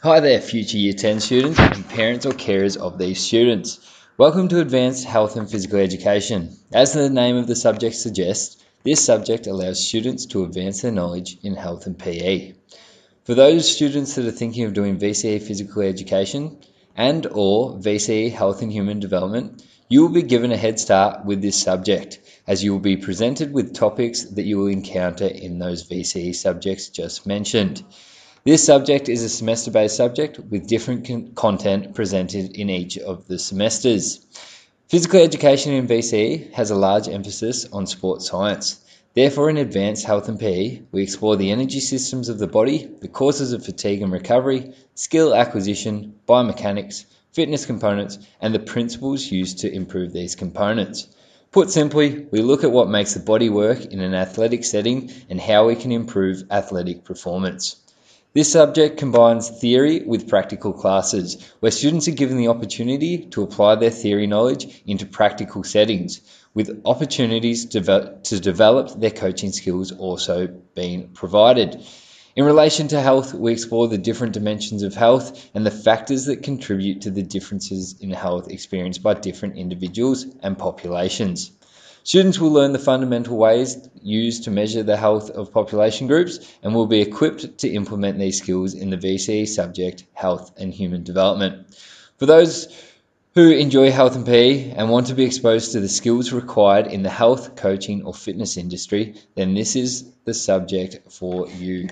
Hi there, future Year 10 students and parents or carers of these students. Welcome to Advanced Health and Physical Education. As the name of the subject suggests, this subject allows students to advance their knowledge in health and PE. For those students that are thinking of doing VCE Physical Education and or VCE Health and Human Development, you will be given a head start with this subject as you will be presented with topics that you will encounter in those VCE subjects just mentioned. This subject is a semester based subject with different con- content presented in each of the semesters. Physical education in VCE has a large emphasis on sports science. Therefore, in advanced health and PE, we explore the energy systems of the body, the causes of fatigue and recovery, skill acquisition, biomechanics, fitness components, and the principles used to improve these components. Put simply, we look at what makes the body work in an athletic setting and how we can improve athletic performance. This subject combines theory with practical classes, where students are given the opportunity to apply their theory knowledge into practical settings, with opportunities to develop their coaching skills also being provided. In relation to health, we explore the different dimensions of health and the factors that contribute to the differences in health experienced by different individuals and populations. Students will learn the fundamental ways used to measure the health of population groups and will be equipped to implement these skills in the VCE subject Health and Human Development. For those who enjoy health and PE and want to be exposed to the skills required in the health, coaching, or fitness industry, then this is the subject for you.